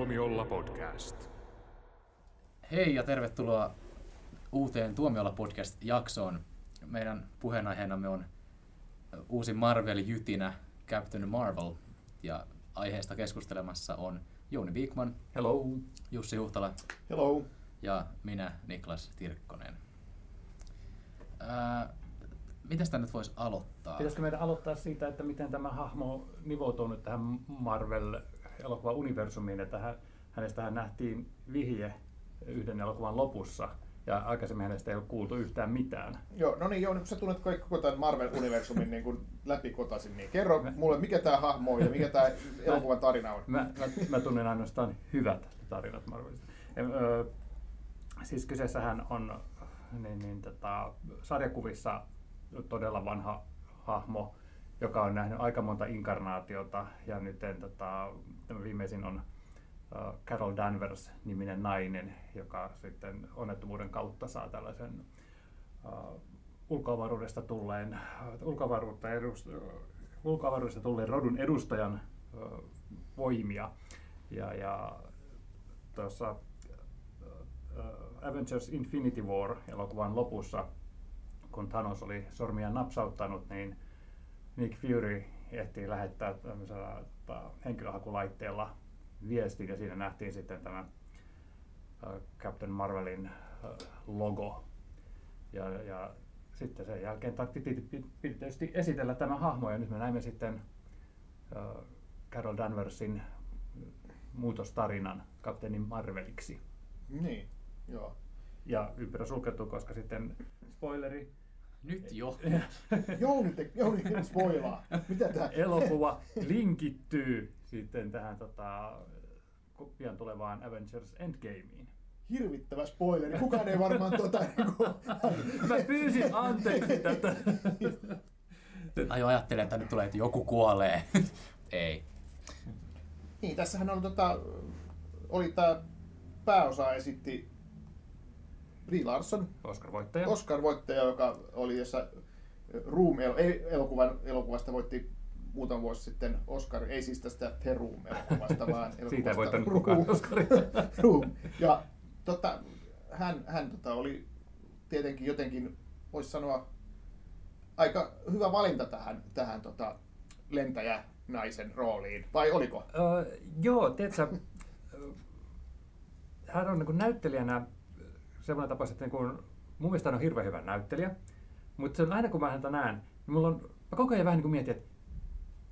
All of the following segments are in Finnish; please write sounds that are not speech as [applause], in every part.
Tuomiolla podcast. Hei ja tervetuloa uuteen Tuomiolla podcast-jaksoon. Meidän puheenaiheenamme on uusi Marvel-jytinä Captain Marvel. Ja aiheesta keskustelemassa on Jouni Viikman, Hello. Jussi Huhtala Hello. ja minä Niklas Tirkkonen. Ää, mitäs tämä nyt voisi aloittaa? Pitäisikö meidän aloittaa siitä, että miten tämä hahmo nivoutuu nyt tähän Marvel-elokuva-universumiin, että hän, hänestähän nähtiin vihje yhden elokuvan lopussa, ja aikaisemmin hänestä ei ole kuultu yhtään mitään. Joo, no niin, joo, nyt kun sä tunnet kaikki koko tämän Marvel-universumin niin kuin läpikotaisin, niin kerro Mä- mulle, mikä tämä hahmo on ja mikä tämä elokuvan tarina on. Mä, mä, mä tunnen ainoastaan hyvät tarinat Marvelista. Em, ö, siis kyseessähän on niin, niin, tota, sarjakuvissa todella vanha hahmo, joka on nähnyt aika monta inkarnaatiota, ja nyt tota, tämä viimeisin on ö, Carol Danvers-niminen nainen, joka sitten onnettomuuden kautta saa tällaisen uh, ulkoavaruudesta tulleen, ulkoavaruutta edust, ulkoavaruudesta tulleen rodun edustajan ö, voimia. Ja, ja tuossa ö, Avengers Infinity War elokuvan lopussa, kun Thanos oli sormia napsauttanut, niin Nick Fury ehti lähettää tämmöisellä tota, henkilöhakulaitteella viestin ja siinä nähtiin sitten tämä Captain Marvelin logo. Ja, ja sitten sen jälkeen piti, piti, tietysti esitellä tämä hahmo ja nyt me näimme sitten Carol Danversin muutostarinan kapteenin Marveliksi. Niin, joo. Ja ympyrä sulkeutuu, koska sitten spoileri, Nyt jo. [laughs] Jouni, te, Jouni spoilaa. Mitä tää? elokuva linkittyy sitten tähän tota, pian tulevaan Avengers Endgameen. Hirvittävä spoileri. Kukaan ei varmaan [laughs] kuin, Mä pyysin anteeksi tätä. [laughs] Tai jo ajattelee, että nyt tulee, että joku kuolee. Ei. niin, tässähän on tota... Oli tää pääosa esitti Brie Larson, Oscar-voittaja. Oscar-voittaja, joka oli jossa Room el- ei, elokuvan, elokuvasta voitti muutama vuosi sitten Oscar, ei siis tästä The Room-elokuvasta, [laughs] vaan elokuvasta Siitä ei voittanut Room. kukaan Oscaria. [laughs] Room. Ja tota, hän, hän tota, oli tietenkin jotenkin, voisi sanoa, aika hyvä valinta tähän, tähän tota, lentäjä naisen rooliin, vai oliko? Uh, joo, tiedätkö, hän on niin näyttelijänä semmoinen tapaus, että niin kuin, mun mielestä hän on hirveän hyvä näyttelijä, mutta aina kun mä häntä näen, niin mulla on, mä koko ajan vähän niin kuin mietin, että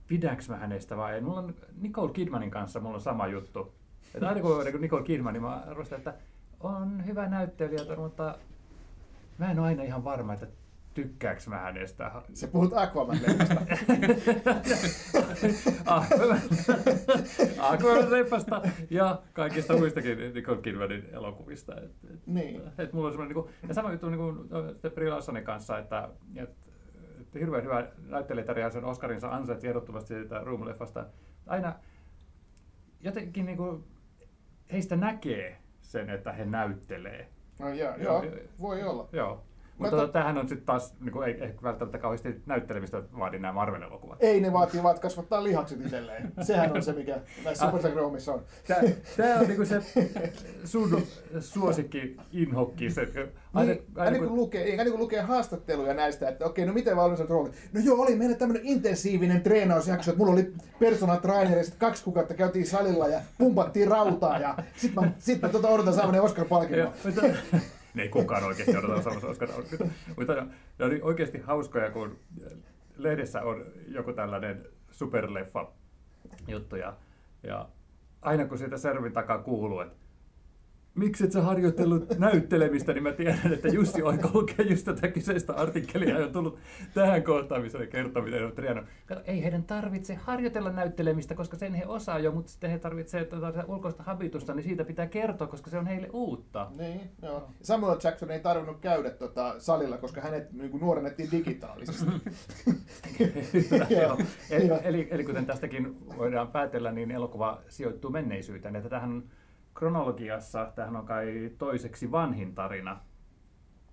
pidänkö mä hänestä vai ei. Mulla on Nicole Kidmanin kanssa mulla on sama juttu. Että aina kun on niin Nicole Kidman, niin mä arvostan, että on hyvä näyttelijä, mutta mä en ole aina ihan varma, että tykkääkö mä hänestä. Se puhut Aquaman-leffasta. [laughs] Aquaman-leffasta ja kaikista muistakin Nicole Kidmanin elokuvista. Et, et, Niin. et mulla on semmoinen, niin kuin, ja sama juttu niin kuin Brie Larsonin kanssa, että, että, että hirveän hyvä näyttelijä sen Oscarinsa ansaitsi ehdottomasti siitä Room-leffasta. Aina jotenkin niin kuin, heistä näkee sen, että he näyttelee. No, joo, joo. voi olla. Joo. Mutta to- tämähän on sitten taas, niin kuin, ei ehkä välttämättä kauheasti näyttelemistä vaadi nämä Marvel-elokuvat. Ei ne vaatii vaan, kasvattaa lihakset itselleen. Sehän on se, mikä näissä Ah. supersankromissa on. Tämä on niinku se sun suosikki inhokki. Se, aina, Niin, aina, aina, kun kun, lukee, ei, aina kun lukee haastatteluja näistä, että okei, no miten valmistat rooli? No joo, oli meillä tämmöinen intensiivinen treenausjakso, että mulla oli personal trainer, kaksi kuukautta käytiin salilla ja pumpattiin rautaa, ja sitten mä, sit mä tota odotan saavani Oscar-palkinnon. Ne ei kukaan oikeasti odota samassa Oscar mutta ne oli oikeasti hauskoja, kun lehdessä on joku tällainen superleffa juttu ja, ja aina kun siitä servin takaa kuuluu, että miksi et sä harjoitellut näyttelemistä, niin mä tiedän, että Jussi Oiko lukee just tätä kyseistä artikkelia ja on tullut tähän kohtaan, missä ne kertoo, miten on treenannut. Kato, ei heidän tarvitse harjoitella näyttelemistä, koska sen he osaa jo, mutta sitten he tarvitsevat tätä ulkoista habitusta, niin siitä pitää kertoa, koska se on heille uutta. Niin, joo. Samuel Jackson ei tarvinnut käydä tota salilla, koska hänet niin kuin nuorennettiin digitaalisesti. [laughs] Joo. eli, eli, eli kuten tästäkin voidaan päätellä, niin elokuva sijoittuu menneisyyteen. Että tähän on kronologiassa, tähän on kai toiseksi vanhin tarina,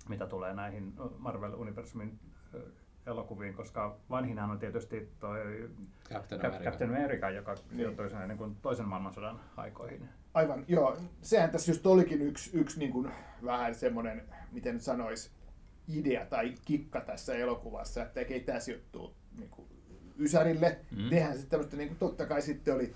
mitä tulee näihin Marvel-universumin elokuviin, koska vanhinhan on tietysti toi Captain Cap- America. Captain America, joka Niin. sijoittui niin kuin toisen maailmansodan aikoihin. Aivan, joo. Sehän tässä just olikin yksi, yksi niin kuin vähän semmoinen, miten nyt sanois, idea tai kikka tässä elokuvassa, että ei tämä sijoittuu niin kuin Ysärille. Mm. Mm. Tehän sitten tämmöistä, niin kuin, totta kai sitten oli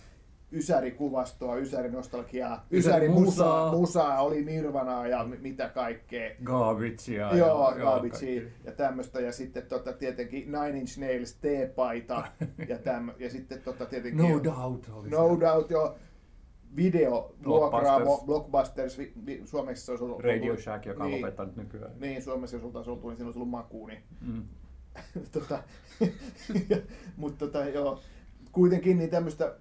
Ysäri-kuvastoa, Ysäri-nostalgiaa, Ysäri-musaa. Musaa, oli Nirvanaa ja mi- mitä kaikkea. Garbagea. Joo, ja- kaikki. ja tämmöistä. Ja sitten tota, tietenkin Nine Inch Nails T-paita. ja, [laughs] täm, ja sitten tota, tietenkin... No Doubt oli No siellä. Doubt, joo. Video, Blockbusters. Blockbusters, vi, vi, Suomessa se olisi ollut... Radio Shack, joka on niin, lopettanut nykyään. Niin, Suomessa jos oltaisiin oltu, niin siinä olisi ollut maku, niin... Mm. [laughs] tota, [laughs] mutta tota, joo, kuitenkin niin tämmöistä,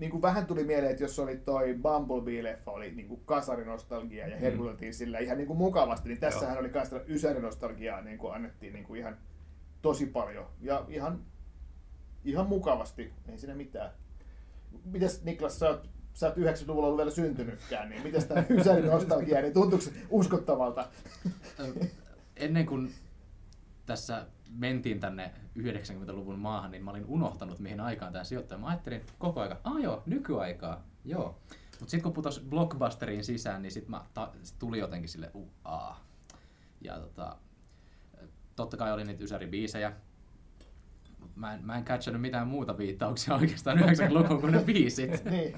niin kuin vähän tuli mieleen, että jos oli toi Bumblebee-leffa, oli niin kuin kasarinostalgia ja Mm. herkuteltiin sillä ihan niin kuin mukavasti, niin tässähän oli myös tätä ysärinostalgiaa, niin kuin annettiin niin kuin ihan tosi paljon ja ihan, ihan mukavasti, ei siinä mitään. Mites Niklas, sä oot, sä oot 90-luvulla ollut vielä syntynytkään, niin mites tämä [laughs] ysärinostalgia, niin tuntuuko se uskottavalta? Ennen kuin tässä mentiin tänne 90-luvun maahan, niin mä olin unohtanut, mihin aikaan tämä sijoittaa. Mä ajattelin koko aika, ah joo, nykyaikaa, joo. Mutta sitten kun putos Blockbusteriin sisään, niin sitten ta- sit tuli jotenkin sille uh, aa. Ja tota, totta kai oli niitä ysäribiisejä. Mut Mä en, mä en catchannut mitään muuta viittauksia oikeastaan 90-lukuun kuin ne [laughs] biisit. [laughs] niin,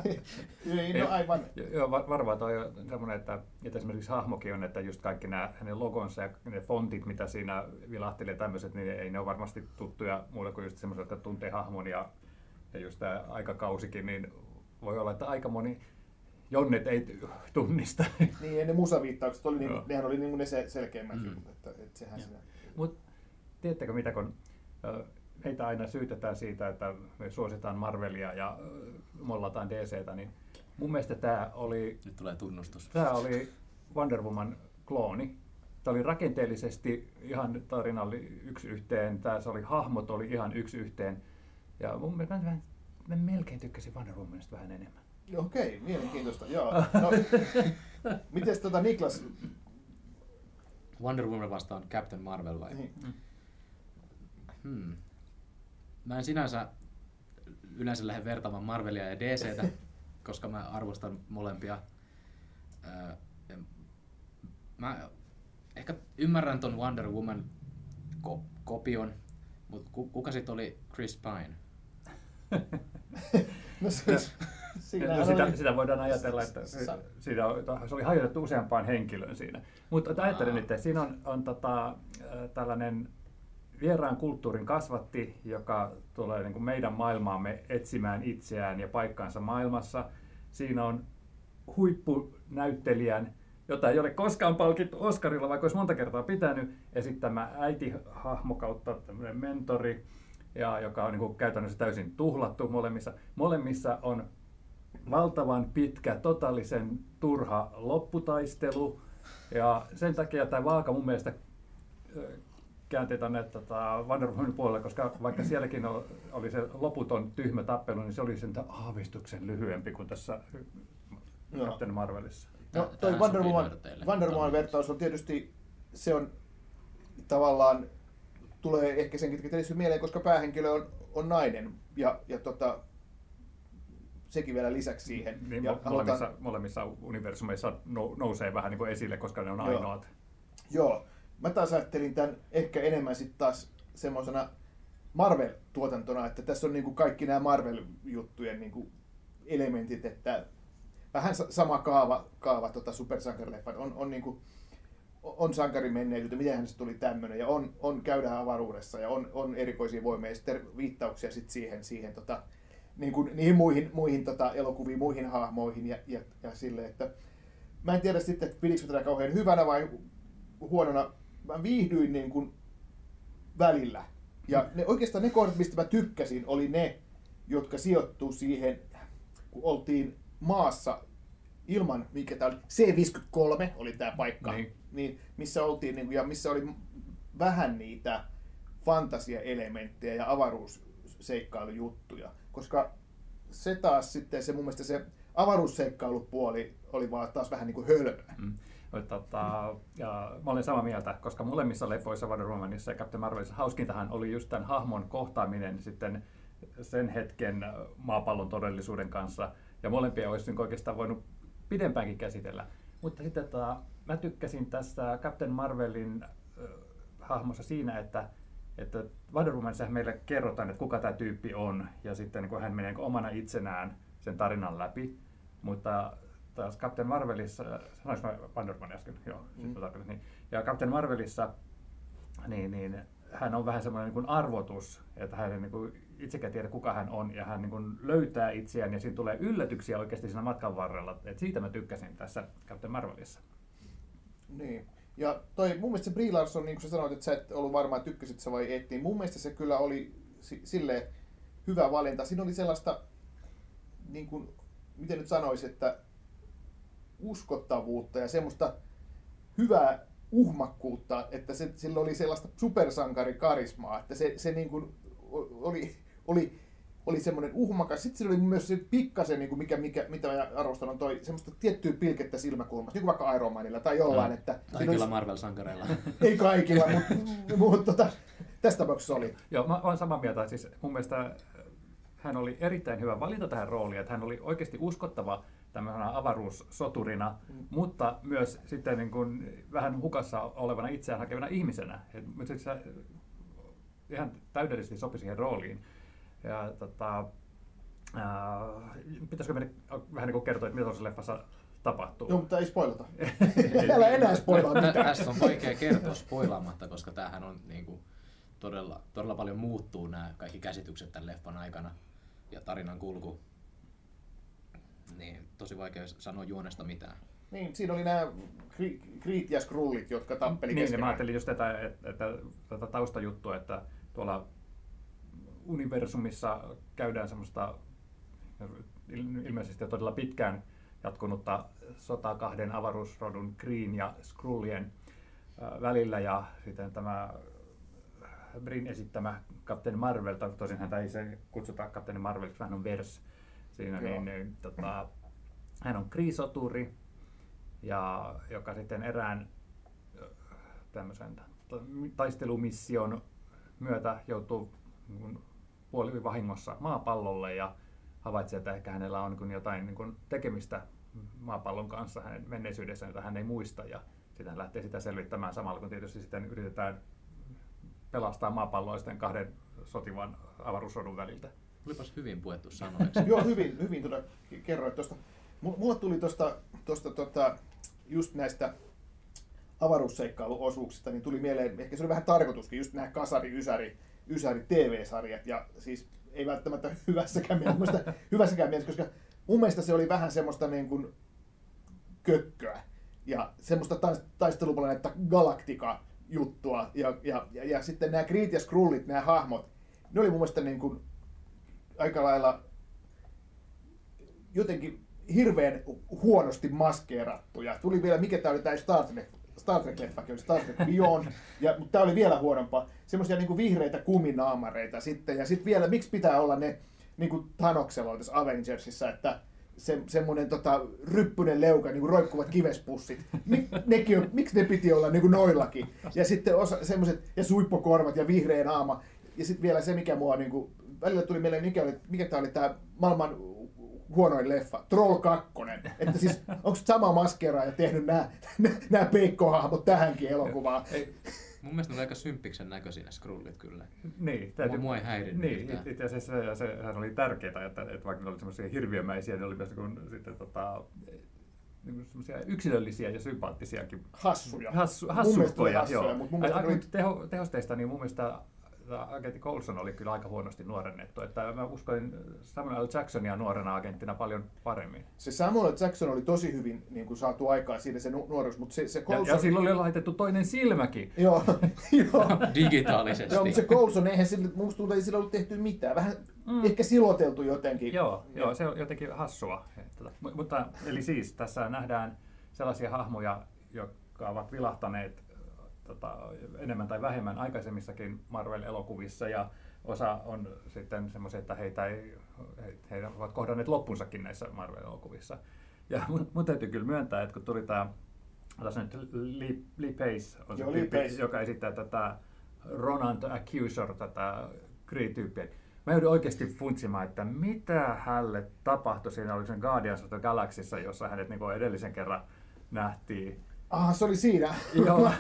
niin, no aivan. Jo- Joo, va- varmaan toi on semmoinen, että, että esimerkiksi hahmokin on, että just kaikki nämä hänen logonsa ja ne fontit, mitä siinä vilahtelee tämmöiset, niin ei ne ole varmasti tuttuja muille kuin just semmoiset, jotka tuntee hahmon ja, ja just tämä aikakausikin, niin voi olla, että aika moni Jonnet ei tunnista. [laughs] Niin, ja ne musaviittaukset, oli Joo. nehän oli niinku ne se, selkeimmät Mm. jutut, että, että sehän siinä... Mutta tiedättekö mitä, kun meitä aina syytetään siitä, että me suositaan Marvelia ja ö, mollataan DCtä, niin mun mielestä tämä oli Nyt tulee tunnustus. Tämä oli Wonder Woman klooni. Tämä oli rakenteellisesti ihan tarina oli yksi yhteen. Tämä oli hahmot oli ihan yksi yhteen. Ja mun mielestä mä, vähän- mä melkein tykkäsin Wonder Womanista vähän enemmän. Okei, mielenkiintoista, joo. [laughs] No, mites tota Niklas, Wonder Woman vastaan Captain Marvel vai? niin, Hmm. Mä en sinänsä yleensä lähde vertaamaan Marvelia ja DCtä, [laughs] koska mä arvostan molempia. Öö, mä ehkä ymmärrän ton Wonder Woman ko- kopion, mutta ku- kuka sitten oli Chris Pine? [laughs] no siis, [laughs] siinähän no, sitä, oli- sitä voidaan ajatella, että siinä on, se oli hajotettu useampaan henkilöön siinä. Mutta ajattelen nyt, että siinä on, on tota, tällainen vieraan kulttuurin kasvatti, joka tulee niin kuin meidän maailmaamme etsimään itseään ja paikkaansa maailmassa. Siinä on huippunäyttelijän, jota ei ole koskaan palkittu Oscarilla, vaikka olisi monta kertaa pitänyt, esittämä äitihahmo kautta mentori, ja joka on niin kuin käytännössä täysin tuhlattu molemmissa. Molemmissa on valtavan pitkä, totaalisen turha lopputaistelu, ja sen takia tämä vaaka mun mielestä ö, käänti tänne tota Wonder Womanin puolelle, koska vaikka sielläkin oli se loputon tyhmä tappelu, niin se oli sen aavistuksen lyhyempi kuin tässä Joo. Captain Marvelissa. No, toi Wonder Woman. Wonder Woman vertaus on tietysti, se on tavallaan, tulee ehkä senkin tietysti mieleen, koska päähenkilö on, on nainen ja, ja tota, sekin vielä lisäksi siihen. Niin ja mo- molemmissa, molemmissa universumeissa nou- nousee vähän niin kuin esille, koska ne on Joo. ainoat. Joo, mä taas ajattelin tämän ehkä enemmän sitten taas semmoisena Marvel-tuotantona, että tässä on niinku kaikki nämä Marvel-juttujen niinku elementit, että vähän sa- sama kaava, kaava tota supersankarileffan, on, on niinku on sankari menneisyyttä, miten se tuli tämmöinen, ja on, on käydään avaruudessa, ja on, on erikoisia voimia, ja sitten viittauksia sit siihen, siihen tota, niin niihin muihin, muihin tota, elokuviin, muihin hahmoihin, ja, ja, ja silleen, että mä en tiedä sitten, että pidikö tätä kauhean hyvänä vai huonona. Mä viihdyin niin kuin välillä. Ja ne, oikeastaan ne kohdat, mistä mä tykkäsin, oli ne, jotka sijoittuu siihen, kun oltiin maassa ilman, mikä tämä oli, C53 oli tämä paikka, Niin. niin, missä oltiin niin kuin, ja missä oli vähän niitä fantasiaelementtejä ja avaruusseikkailu-juttuja. Koska se taas sitten, se mun mielestä se avaruusseikkailupuoli oli vaan taas vähän niin kuin hölmö. Mm. Tota, ja mä olen samaa mieltä, koska molemmissa leffoissa Wonder Womanissa ja Captain Marvelissa hauskintahan oli just tämän hahmon kohtaaminen sitten sen hetken maapallon todellisuuden kanssa. Ja molempia olisi niin oikeastaan voinut pidempäänkin käsitellä. Mutta sitten tota, mä tykkäsin tässä Captain Marvelin äh, hahmossa siinä, että, että Wonder Womanissa meille kerrotaan, että kuka tämä tyyppi on, ja sitten niin kun hän menee omana itsenään sen tarinan läpi. Mutta taas Captain Marvelissa, sanoinko mä Wonder Woman äsken? Joo, mm. niin. Ja Captain Marvelissa niin, niin hän on vähän semmoinen niin arvotus, että hän ei niin kuin itsekään tiedä, kuka hän on, ja hän niin kuin löytää itseään, ja siinä tulee yllätyksiä oikeasti siinä matkan varrella. Et siitä mä tykkäsin tässä Captain Marvelissa. Niin. Ja toi, mun mielestä se Brie Larson, niin kuin sä sanoit, että sä et ollut varma, että tykkäsit sä vai et, niin mun mielestä se kyllä oli sille hyvä valinta. Siinä oli sellaista, niin kuin, miten nyt sanoisi, että uskottavuutta ja semmoista hyvää uhmakkuutta, että se, sillä oli sellaista supersankarikarismaa, että se, se niin kuin oli, oli, oli semmoinen uhmakas. Sitten sillä oli myös se pikkasen, niin kuin mikä, mikä, mitä mä arvostan, on toi semmoista tiettyä pilkettä silmäkulmasta, niin kuin vaikka Iron Manilla tai jollain. No, että kaikilla olisi... Marvel-sankareilla. [laughs] Ei kaikilla, mutta, [laughs] mutta tota, tässä tapauksessa oli. Joo, mä olen samaa mieltä. Siis mun mielestä hän oli erittäin hyvä valinta tähän rooliin, että hän oli oikeasti uskottava tämmöisenä avaruussoturina, mm. mutta myös sitten niin kuin vähän hukassa olevana itseään hakevana ihmisenä. Et, se ihan täydellisesti sopi siihen rooliin. Ja, tota, äh, pitäisikö meidän vähän niin kuin kertoa, että mitä tuossa leffassa tapahtuu? Joo, mutta ei spoilata. [laughs] Älä enää spoilaa mitään. Tästä on vaikea kertoa spoilaamatta, koska tämähän on niin kuin, todella, todella paljon muuttuu nämä kaikki käsitykset tämän leffan aikana ja tarinan kulku. Niin, tosi vaikea sanoa juonesta mitään. Niin, siinä oli nämä Kriit ja Skrullit, jotka tappeli Niin, mä ajattelin just tätä, että, että, tätä taustajuttua, että tuolla universumissa käydään semmoista ilmeisesti todella pitkään jatkunutta sotaa kahden avaruusrodun Green ja Skrullien välillä ja sitten tämä Brin esittämä Captain Marvel, tai tosin häntä ei se kutsuta Captain Marvel, hän on vers siinä, niin, niin tota, hän on kriisoturi, ja joka sitten erään tämmöisen taistelumission myötä joutuu puolivahingossa maapallolle ja havaitsee, että ehkä hänellä on niin jotain niin tekemistä maapallon kanssa hänen menneisyydessä, jota hän ei muista. Ja sitten hän lähtee sitä selvittämään samalla, kun tietysti sitten yritetään pelastaa maapalloa sitten kahden sotivan avaruusrodun väliltä. Olipas hyvin puettu sanoiksi. [laughs] Joo, hyvin, hyvin tuota, kerroit tuosta. Mulle tuli tuosta, tuosta tota, just näistä avaruusseikkailuosuuksista, niin tuli mieleen, ehkä se oli vähän tarkoituskin, just nämä kasari, ysäri, ysäri TV-sarjat, ja siis ei välttämättä [laughs] hyvässäkään mielessä, hyvässäkään mielessä, koska mun mielestä se oli vähän semmoista niin kuin kökköä, ja semmoista taisteluplaneetta Galactica juttua, ja, ja, ja, ja sitten nämä Kriit ja Skrullit, nämä hahmot, ne oli mun mielestä niin kuin aika lailla jotenkin hirveän huonosti maskeerattuja. Tuli vielä, mikä tämä oli tämä Star Trek, Star Trek-leffakin, Star Trek Beyond, ja, mutta tämä oli vielä huonompaa. Semmoisia niin vihreitä kuminaamareita sitten, ja sitten vielä, miksi pitää olla ne niin kuin Thanoksella tässä Avengersissa, että se, semmoinen tota, ryppyinen leuka, niin kuin roikkuvat kivespussit. Mik, on, miksi ne piti olla niin kuin noillakin? Ja sitten semmoiset, ja suippokorvat ja vihreä naama. Ja sitten vielä se, mikä mua niin kuin, välillä tuli mieleen, mikä, oli, mikä tämä oli tämä maailman huonoin leffa, Troll 2. Että siis, onko sama maskera ja tehnyt nämä, nämä peikkohahmot tähänkin elokuvaan? Ei. Mun mielestä on aika symppiksen näköisiä skrullit kyllä. Niin, täytyy, mua, mua ei häirinnyt Niin, itse asiassa se, sehän oli tärkeää, että, että vaikka ne oli semmoisia hirviömäisiä, ne oli myös kun, sitten, tota, niin semmoisia yksilöllisiä ja sympaattisiakin. Hassuja. Hassu, hassukkoja, hassuja, joo. Mutta mun mielestä oli... teho, tehosteista, niin mun mielestä agentti Coulson oli kyllä aika huonosti nuorennettu. Että mä uskoin Samuel Jacksonia nuorena agenttina paljon paremmin. Se Samuel Jackson oli tosi hyvin niin kuin saatu aikaa siinä se nuoruus, mutta se, se Coulson... Ja, ja silloin oli laitettu toinen silmäkin. [laughs] joo, joo. Digitaalisesti. Joo, mutta se Coulson, eihän sillä, musta tuntuu, että sillä ollut tehty mitään. Vähän mm. ehkä siloteltu jotenkin. Joo, joo, se on jotenkin hassua. Että, mutta, eli siis tässä nähdään sellaisia hahmoja, jotka ovat vilahtaneet tota, enemmän tai vähemmän aikaisemmissakin Marvel-elokuvissa ja osa on sitten semmoisia, että heitä ei, he, he ovat kohdanneet loppunsakin näissä Marvel-elokuvissa. Ja mun, mun täytyy kyllä myöntää, että kun tuli tämä tässä nyt Lee, Lee Pace on se Joo, Lee tyyppi, Pace. joka esittää tätä Ronan the Accuser, tätä Kree-tyyppiä. Mä joudun oikeasti funtsimaan, että mitä hälle tapahtui siinä, oliko se Guardians of the Galaxyssa, jossa hänet niin edellisen kerran nähtiin. Ah, se oli siinä. Joo. [laughs]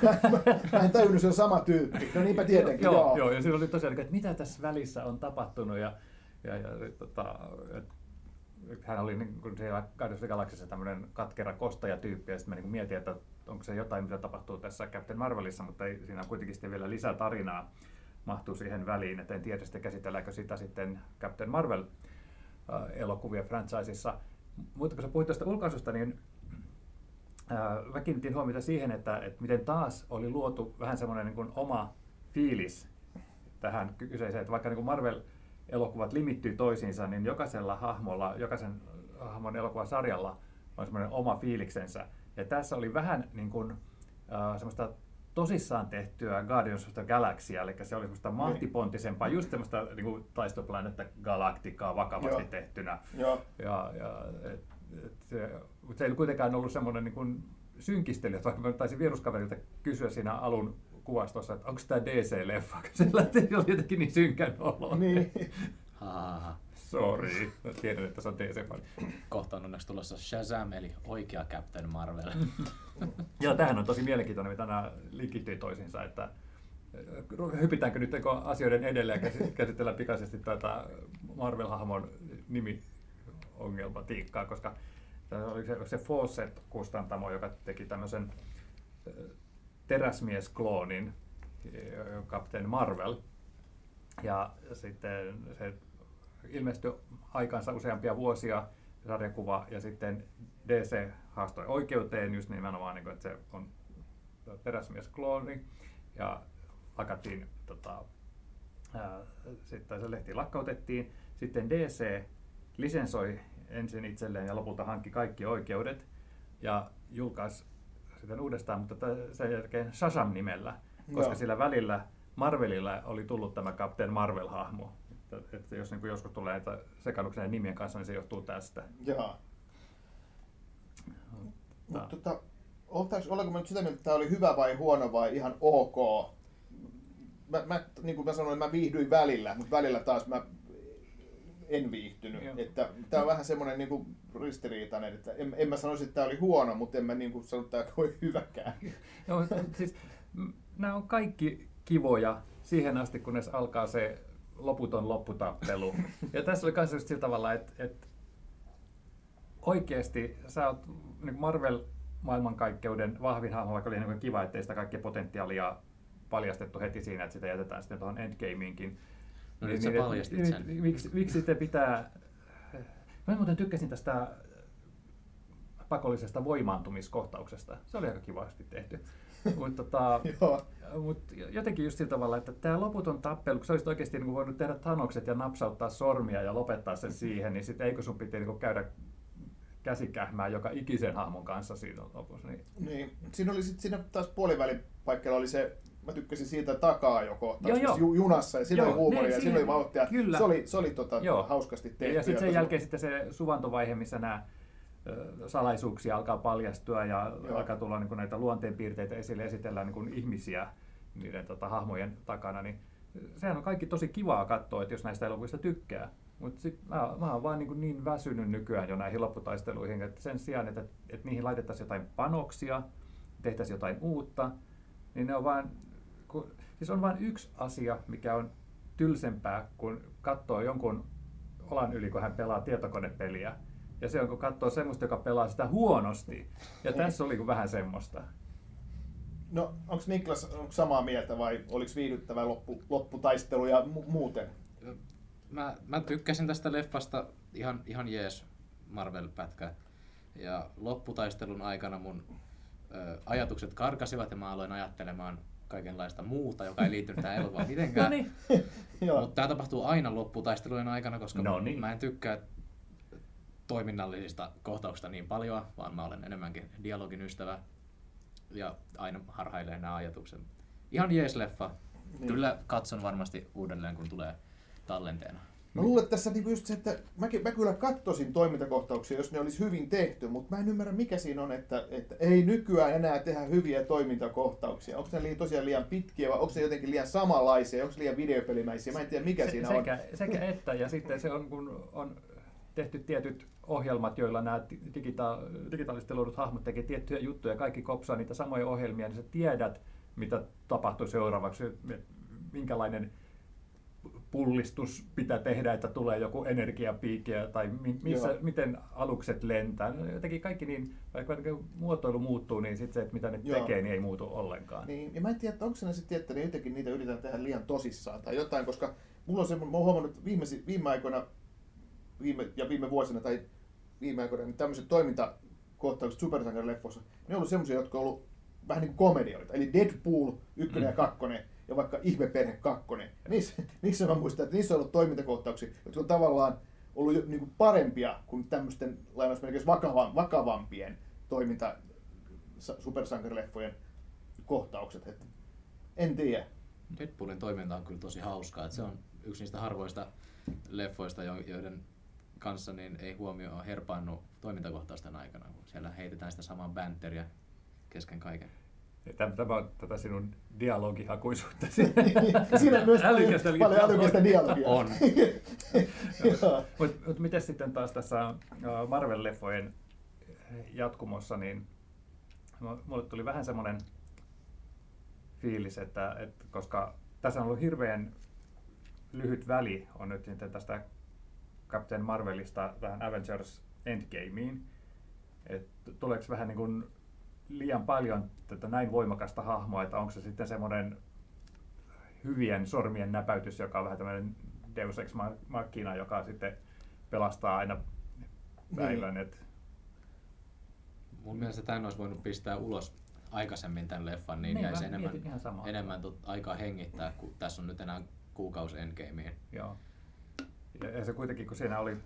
Mä en tajunnut, se on sama tyyppi. No niinpä tietenkin, joo, joo. joo. ja siinä oli tosiaan, että mitä tässä välissä on tapahtunut. Ja, ja, ja tota, et, hän oli niin kuin siellä Guardians Galaxyssa tämmöinen katkera kostajatyyppi, ja sitten mä niin kuin mietin, että onko se jotain, mitä tapahtuu tässä Captain Marvelissa, mutta ei, siinä on kuitenkin sitten vielä lisää tarinaa mahtuu siihen väliin, että en tiedä sitten käsitelläänkö sitä sitten Captain Marvel elokuvia franchisessa. Mutta kun sä puhuit tuosta ulkaisusta, niin mä kiinnitin huomiota siihen, että, että miten taas oli luotu vähän semmoinen niin oma fiilis tähän kyseiseen, että vaikka niin Marvel-elokuvat limittyy toisiinsa, niin jokaisella hahmolla, jokaisen hahmon elokuvasarjalla on semmoinen oma fiiliksensä. Ja tässä oli vähän niin kuin, äh, semmoista tosissaan tehtyä Guardians of the Galaxy, eli se oli semmoista mahtipontisempaa, just semmoista niin kuin taistoplanetta galaktikaa vakavasti Joo. tehtynä. Joo. Ja, ja, et, et se, mutta se ei kuitenkaan ollut semmoinen niin kuin synkistely, että vaikka mä taisin vieruskaverilta kysyä siinä alun kuvastossa, että onko tämä DC-leffa, kun se lähti- oli jotenkin niin synkän olo. Niin. Mä tiedän, että se on DC-fani. Kohta on onneksi tulossa Shazam, eli oikea Captain Marvel. [laughs] Joo, tämähän on tosi mielenkiintoinen, mitä nämä linkittyy toisiinsa, että äh, hypitäänkö nyt asioiden edelleen ja käsi- käsitellään pikaisesti tätä Marvel-hahmon nimiongelmatiikkaa, koska tämä oli se, se Fawcett-kustantamo, joka teki tämmöisen teräsmies-kloonin, Captain Marvel, ja sitten se ilmestyi aikansa useampia vuosia sarjakuva ja sitten DC haastoi oikeuteen just nimenomaan, niin kuin, että se on teräsmies-klooni ja lakattiin, tota, ää, sitten se lehti lakkautettiin. Sitten DC lisensoi ensin itselleen ja lopulta hankki kaikki oikeudet ja julkaisi sitten uudestaan, mutta sen jälkeen Shazam-nimellä, koska Joo. sillä välillä Marvelilla oli tullut tämä Captain Marvel-hahmo. Että, että jos niin joskus tulee näitä sekannuksia nimien kanssa, niin se johtuu tästä. Joo. Mutta tota, ollaanko me nyt sitä mieltä, että tämä oli hyvä vai huono vai ihan ok? Mä, mä, niin kuin mä sanoin, mä viihdyin välillä, mutta välillä taas mä en viihtynyt. Joo. Että tämä on vähän semmoinen niin kuin ristiriitainen, että en, en mä sanoisi, että tämä oli huono, mutta en mä niin kuin sano, että tämä oli hyväkään. [laughs] No, siis, nämä on kaikki kivoja siihen asti, kunnes alkaa se loputon lopputappelu. Ja tässä oli myös sillä tavalla, että, että oikeasti sä oot niin Marvel maailmankaikkeuden vahvin hahmo, vaikka oli niin kiva, ettei sitä kaikkea potentiaalia paljastettu heti siinä, että sitä jätetään sitten tuohon endgameinkin. No nyt sä et- paljastit niin- sen. Miksi, miksi sitten pitää... Mä muuten tykkäsin tästä pakollisesta voimaantumiskohtauksesta. Se oli aika kivasti tehty. Mutta tota, [laughs] mut jotenkin just sillä tavalla, että tämä loputon tappelu, kun sä olisit oikeasti niin voinut tehdä Thanokset ja napsauttaa sormia ja lopettaa sen siihen, niin sitten eikö sun piti niin käydä käsikähmää joka ikisen hahmon kanssa siinä lopussa. Niin, Niin, siinä oli sit, siinä taas puolivälipaikalla oli se, mä tykkäsin siitä takaa jo kohta, Joo, joo. Ju, junassa, ja siinä Joo, oli huumoria, niin, ja siinä oli vauhtia. kyllä. Se oli, se oli tota, Joo. hauskasti tehty. ja sitten sen jälkeen sitten se suvantovaihe, missä nämä salaisuuksia alkaa paljastua ja Joo. alkaa tulla niin näitä luonteenpiirteitä esille, esitellään niin ihmisiä niiden tota, hahmojen takana, niin sehän on kaikki tosi kivaa katsoa, että jos näistä elokuvista tykkää. Mutta sitten mä, mä oon vaan niin, niin väsynyt nykyään jo näihin lopputaisteluihin, että sen sijaan, että, että niihin laitettaisiin jotain panoksia, tehtäisiin jotain uutta, niin ne on vaan, kun, siis on vain yksi asia, mikä on tylsempää, kun katsoo jonkun olan yli, kun hän pelaa tietokonepeliä. Ja se on, kun katsoo semmoista, joka pelaa sitä huonosti. Ja Niin. tässä oli vähän semmoista. No, onko Niklas onko samaa mieltä vai oliko viihdyttävä loppu, lopputaistelu ja mu- muuten? Mä, mä tykkäsin tästä leffasta ihan, ihan jees Marvel-pätkä. Ja lopputaistelun aikana mun ö, ajatukset karkasivat ja mä aloin ajattelemaan kaikenlaista muuta, joka ei liittynyt tähän elokuvaan mitenkään. [laughs] No niin. [laughs] Joo. Mutta tämä tapahtuu aina lopputaistelujen aikana, koska No mä- niin. mä en tykkää toiminnallisista kohtauksista niin paljon, vaan mä olen enemmänkin dialogin ystävä ja aina harhailee nämä ajatukset. Ihan jees leffa. Niin. Kyllä katson varmasti uudelleen, kun tulee tallenteena. Mä luulen, että tässä niinku just se, että mä, mä kyllä kattosin toimintakohtauksia, jos ne olisi hyvin tehty, mutta mä en ymmärrä mikä siinä on, että, että ei nykyään enää tehdä hyviä toimintakohtauksia. Onko ne liian, tosiaan liian pitkiä vai onko ne jotenkin liian samanlaisia, onko liian videopelimäisiä, mä en tiedä mikä se, siinä sekä, on. Sekä että, ja sitten se on, kun on tehty tietyt ohjelmat, joilla nämä digita- digitaalisesti luodut hahmot tekee tiettyjä juttuja, kaikki kopsaa niitä samoja ohjelmia, niin sä tiedät, mitä tapahtuu seuraavaksi, minkälainen pullistus pitää tehdä, että tulee joku energiapiikki tai missä, miten alukset lentää. Jotenkin kaikki niin, vaikka muotoilu muuttuu, niin sitten se, että mitä ne Joo. tekee, niin ei muutu ollenkaan. Niin, ja mä en tiedä, että onko se sitten, että ne jotenkin niitä yritetään tehdä liian tosissaan tai jotain, koska mulla on se, mä oon huomannut, että viime, viime aikoina viime, ja viime vuosina tai viime aikoina, niin tämmöiset toimintakohtaukset supersankarileffoissa, ne on ollut semmoisia, jotka on ollut vähän niin kuin komedioita. Eli Deadpool 1 mm. ja 2 ja vaikka Ihmeperhe 2. Niissä, [laughs] niissä mä muistan, että niissä on ollut toimintakohtauksia, jotka on tavallaan ollut jo, niin kuin parempia kuin tämmöisten lainausmerkeissä vakavan, vakavampien toiminta supersankarileffojen kohtaukset. Että en tiedä. Deadpoolin toiminta on kyllä tosi hauskaa. Että se on yksi niistä harvoista leffoista, joiden kanssa niin ei huomio herpaannut toimintakohtausten aikana, siellä heitetään sitä samaa banteria kesken kaiken. Tämä on tätä sinun dialogihakuisuutta. [laughs] Siinä on myös älykästä, paljon älykästä dialogia. On. [laughs] Mutta mut miten sitten taas tässä Marvel-leffojen jatkumossa, niin mulle tuli vähän semmoinen fiilis, että, että koska tässä on ollut hirveän lyhyt väli on nyt tästä Captain Marvelista tähän Avengers Endgameen. että tuleeko vähän niin kuin liian paljon tätä näin voimakasta hahmoa, että onko se sitten semmoinen hyvien sormien näpäytys, joka on vähän tämmöinen Deus Ex Machina, joka sitten pelastaa aina päivän. Niin. Mun mielestä tämän olisi voinut pistää ulos aikaisemmin tämän leffan, niin, niin jäisi enemmän, enemmän aikaa hengittää, kun tässä on nyt enää kuukausi Endgameen. Joo. Ja, ja se kuitenkin, kun siinä oli,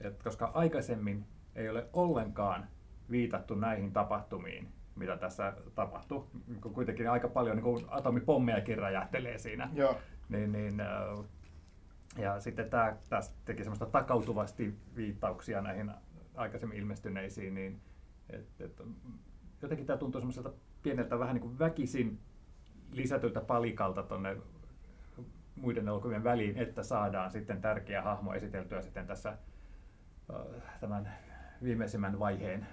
että koska aikaisemmin ei ole ollenkaan viitattu näihin tapahtumiin, mitä tässä tapahtui. Kun kuitenkin aika paljon niin atomipommejakin räjähtelee siinä. Joo. Niin, niin, ja sitten tämä tästä teki semmoista takautuvasti viittauksia näihin aikaisemmin ilmestyneisiin, niin et, et, jotenkin tämä tuntuu semmoiselta pieneltä vähän niin kuin väkisin lisätyltä palikalta tuonne muiden elokuvien väliin, että saadaan sitten tärkeä hahmo esiteltyä sitten tässä tämän viimeisimmän vaiheen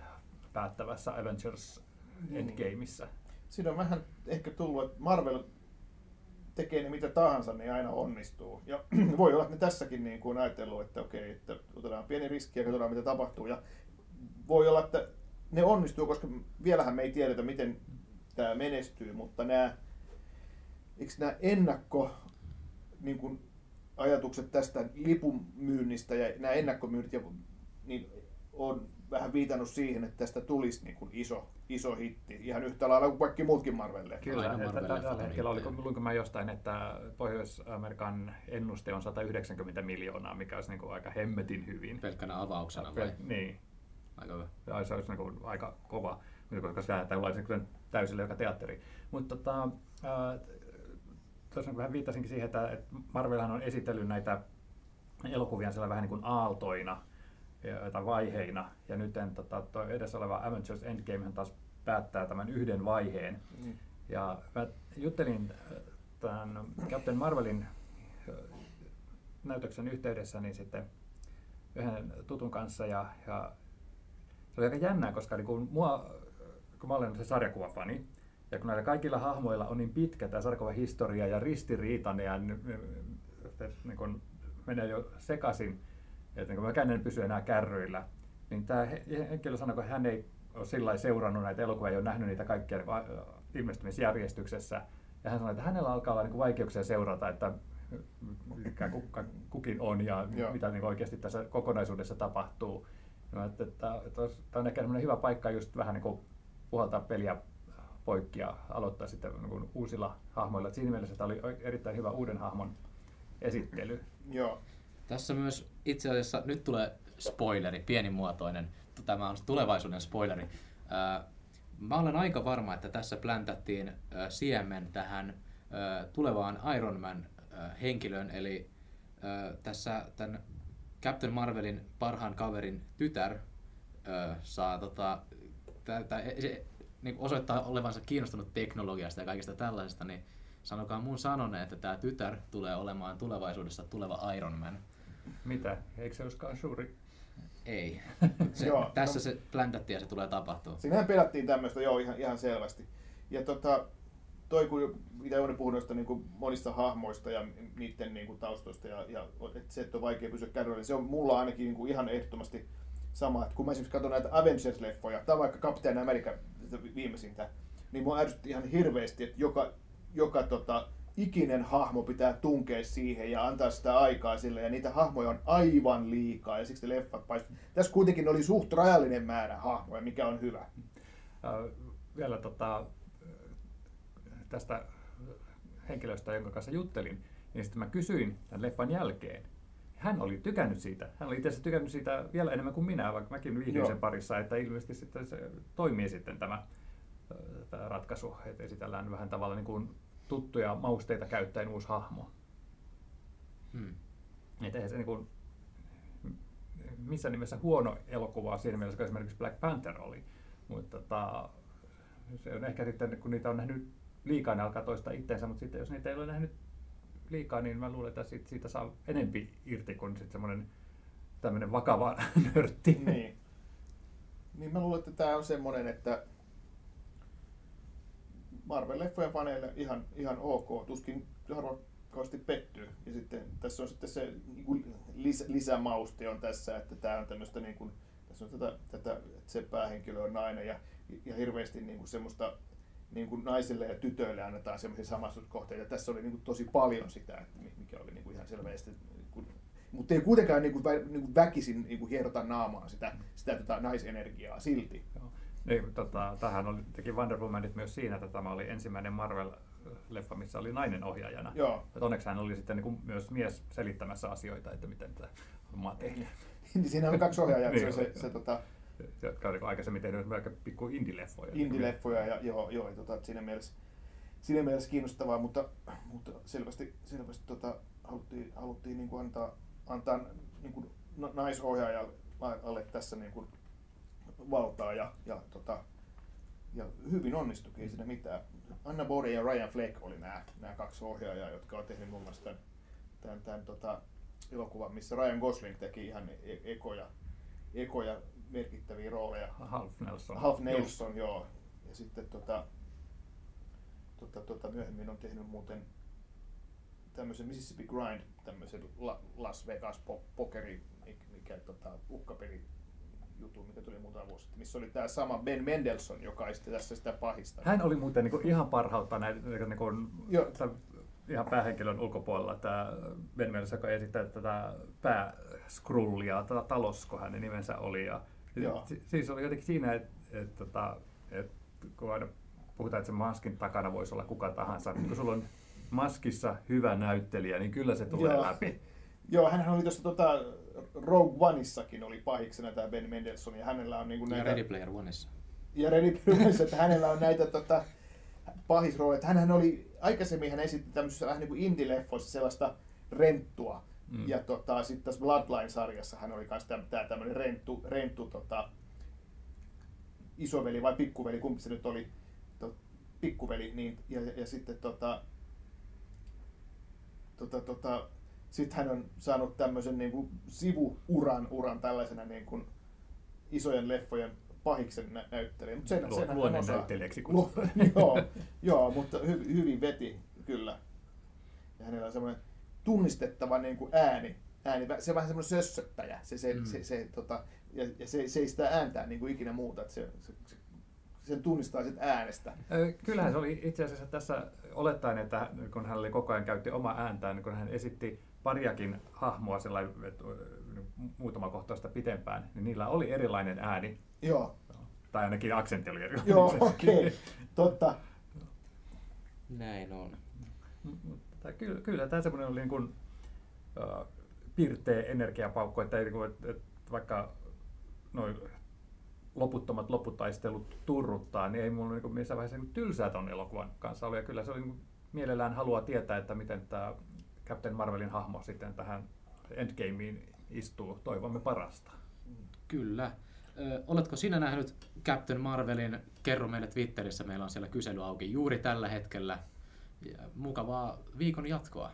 päättävässä Avengers Endgameissa. Siinä on vähän ehkä tullut, että Marvel tekee ne mitä tahansa, niin aina onnistuu. Ja [clears throat] voi olla, että ne tässäkin niin kuin ajatellut, että okei, että otetaan pieni riski ja katsotaan mitä tapahtuu. Ja voi olla, että ne onnistuu, koska vielähän me ei tiedetä, miten tämä menestyy, mutta nämä, eikö nämä ennakko niin kuin ajatukset tästä lipun myynnistä ja nämä ennakkomyynnit, niin on vähän viitannut siihen, että tästä tulisi niin kuin iso, iso hitti, ihan yhtä lailla kuin kaikki muutkin marvel Kyllä, tällä hetkellä oliko, luinko mä jostain, että Pohjois-Amerikan ennuste on 190 miljoonaa, mikä olisi niin kuin aika hemmetin hyvin. Pelkkänä avauksena vai? Niin. Aika hyvä. Se olisi niin kuin aika kova, koska se lähdetään täysille joka teatteri. Mutta tota, tuossa vähän viittasinkin siihen, että, että Marvelhan on esitellyt näitä elokuvia siellä vähän niin kuin aaltoina tai vaiheina, ja nyt tota, tuo edessä oleva Avengers Endgame taas päättää tämän yhden vaiheen. Mm. Ja mä juttelin tämän Captain Marvelin näytöksen yhteydessä niin sitten yhden tutun kanssa, ja, ja se oli aika jännää, koska niin kun, mua, kun mä olen se sarjakuvafani, ja kun näillä kaikilla hahmoilla on niin pitkä tämä sarjakuvan historia ja ristiriitainen ja niin kun menee jo sekaisin, että niin mäkään en pysy enää kärryillä, niin tämä henkilö sanoi, että hän ei ole sillä seurannut näitä elokuvia, ei ole nähnyt niitä kaikkia niin ilmestymisjärjestyksessä, ja hän sanoi, että hänellä alkaa olla niin vaikeuksia seurata, että mikä kukin on ja Joo. mitä niin oikeasti tässä kokonaisuudessa tapahtuu. No, että, että, että tämä on ehkä hyvä paikka just vähän niin kuin puhaltaa peliä poikki ja aloittaa sitten niin uusilla hahmoilla. Et siinä mielessä tämä oli erittäin hyvä uuden hahmon esittely. Joo. Tässä myös itse asiassa, nyt tulee spoileri, pienimuotoinen, tämä on tulevaisuuden spoileri. Mä olen aika varma, että tässä pläntättiin siemen tähän tulevaan Iron Man henkilön, eli tässä tämän Captain Marvelin parhaan kaverin tytär saa tota, tää, tää, se, niin osoittaa olevansa kiinnostunut teknologiasta ja kaikesta tällaisesta, niin sanokaa mun sanoneen, että tämä tytär tulee olemaan tulevaisuudessa tuleva Iron Man. Mitä? Eikö se olisikaan suuri? Ei. [laughs] Se, Joo, tässä no- se pläntättiin ja se tulee tapahtua. Siinähän pelattiin tämmöistä, joo, ihan, ihan selvästi. Ja tota, toi kun mitä Jouni puhui noista niin kuin monista hahmoista ja niiden niin kuin taustoista ja, ja että se, että on vaikea pysyä kärryillä, niin se on mulla ainakin niin kuin ihan ehdottomasti sama. Että kun mä esimerkiksi katson näitä Avengers-leffoja, tai vaikka Captain America viimeisintä, niin mua ärsytti ihan hirveästi, että joka, joka tota, ikinen hahmo pitää tunkea siihen ja antaa sitä aikaa sille, ja niitä hahmoja on aivan liikaa, ja siksi leffat paistuvat. Tässä kuitenkin oli suht rajallinen määrä hahmoja, mikä on hyvä. Äh, vielä tota, tästä henkilöstä, jonka kanssa juttelin, niin sitten mä kysyin tämän leffan jälkeen. Hän oli tykännyt siitä. Hän oli itse asiassa tykännyt siitä vielä enemmän kuin minä, vaikka mäkin viihdyin sen parissa, että ilmeisesti sitten se toimii sitten tämä, tämä ratkaisu, että esitellään vähän tavalla niin kuin tuttuja mausteita käyttäen uusi hahmo. Hmm. Että eihän se niin kuin, missä nimessä huono elokuva siinä mielessä, kun esimerkiksi Black Panther oli. Mutta tota, se on ehkä sitten, kun niitä on nähnyt liikaa, ne alkaa toistaa itteensä, mutta sitten jos niitä ei ole nähnyt liikaa, niin mä luulen, että siitä, siitä saa enempi irti kuin sitten semmoinen tämmöinen vakava [laughs] nörtti. Niin. Niin mä luulen, että tämä on semmoinen, että Marvel-leffojen faneille ihan, ihan ok, tuskin harvakkaasti pettyy. Ja sitten tässä on sitten se niin kuin lis, lisämauste on tässä, että tämä on tämmöistä niin kuin, tässä on tätä, tätä, että se päähenkilö on nainen ja, ja hirveästi niin kuin semmoista niin kuin naisille ja tytöille annetaan semmoisia samastuskohteita. Tässä oli niin kuin tosi paljon sitä, että mi- mikä oli niin kuin ihan selvästi, niin mutta ei kuitenkaan niin kuin, vä, niin kuin väkisin niin kuin hierota naamaan sitä, sitä tota, naisenergiaa silti. Joo. Niin, tota, tähän oli, teki Wonder Womanit myös siinä, että tämä oli ensimmäinen Marvel-leffa, missä oli nainen ohjaajana. Joo. Et onneksi hän oli sitten niin kuin myös mies selittämässä asioita, että miten tätä hommaa tehdään. Niin siinä oli kaksi ohjaajaa, Niin se, se, se tota, jotka on niin aikaisemmin tehnyt aika pikku indie-leffoja. indie-leffoja ja joo, joo ja tota, siinä mielessä, siinä mielessä kiinnostavaa, mutta, mutta selvästi, selvästi tota, haluttiin, haluttiin niin kuin antaa, antaa niin kuin na- naisohjaajalle tässä niin kuin valtaa ja, ja, tota, ja hyvin onnistukin, ei siinä mitään. Anna Bode ja Ryan Fleck oli nämä, nämä kaksi ohjaajaa, jotka on tehnyt muun muassa tämän, tämän, tämän tota, elokuvan, missä Ryan Gosling teki ihan e- ekoja, ekoja merkittäviä rooleja. Half Nelson. Half Nelson, joo. Ja sitten tota, tota, tota, myöhemmin on tehnyt muuten tämmöisen Mississippi Grind, tämmöisen La- Las Vegas po- pokeri, mikä, mikä tota, uhkapeli juttu, mikä tuli muutama vuosi sitten, missä oli tämä sama Ben Mendelssohn, joka on sitten tässä sitä pahista. Hän oli muuten niin kuin ihan parhautta näitä, niin kuin, Joo. tämän ihan päähenkilön ulkopuolella, tämä Ben Mendes, joka esittää tätä pääskrullia, tätä talosko hänen nimensä oli. Ja, Joo. siis oli jotenkin siinä, että et, tota, et, kun aina puhutaan, että sen maskin takana voisi olla kuka tahansa, niin kun sulla on maskissa hyvä näyttelijä, niin kyllä se tulee Joo. läpi. Joo, hän oli tuossa tota, Rogue Oneissakin oli pahiksena tämä Ben Mendelssohn, ja hänellä on niinku Ja näitä... Ready Player Oneissa. ja Ready Player Oneissa, että hänellä on näitä tota, pahisrooleja. Hänhän oli, aikaisemmin hän esitti tämmöisessä vähän niin kuin indie-leffoissa sellaista renttua. Mm. Mm. Ja tota, sitten tässä Bloodline-sarjassa hän oli myös tämä tämmöinen renttu, renttu tota, isoveli vai pikkuveli, kumpi se nyt oli, to, pikkuveli, niin, ja, ja, ja sitten tota, tota, tota, sitten hän on saanut tämmöisen niin kuin sivuuran uran tällaisena niin kuin isojen leffojen pahiksen nä- näyttelijä. Mut sen, sen hän luonnon osaa. näyttelijäksi Lu- [laughs] joo, joo, mutta hy, hyvin veti kyllä. Ja hänellä on semmoinen tunnistettava niin kuin ääni. ääni. Se on vähän semmoinen sössöttäjä. Se, se, Mm. se, se, tota, ja, ja se, se ei sitä ääntää niin kuin ikinä muuta. Että se, se, se, sen tunnistaa sit äänestä. Kyllähän se oli itse asiassa tässä olettaen, että kun hän oli koko ajan käytti omaa ääntään, niin kun hän esitti pariakin hahmoa että, ö, muutama kohtausta pitempään, niin niillä oli erilainen ääni. Joo, Tai ainakin aksentti oli erilainen. joo okei. Okay. Totta. Näin on. Mutta kyllä, kyllä tämä semmoinen oli niin kuin, uh, pirteä energiapaukku, että, ei, niin kuin, että, että vaikka noin loputtomat lopputaistelut turruttaa, niin ei mulla niin missään vaiheessa niin tylsää ton elokuvan kanssa ollut. Ja kyllä se oli niin kuin, mielellään haluaa tietää, että miten tämä Captain Marvelin hahmo sitten tähän Endgameen istuu. Toivomme parasta. Kyllä. Oletko sinä nähnyt Captain Marvelin? Kerro meille Twitterissä, meillä on siellä kysely auki juuri tällä hetkellä. Mukavaa viikon jatkoa.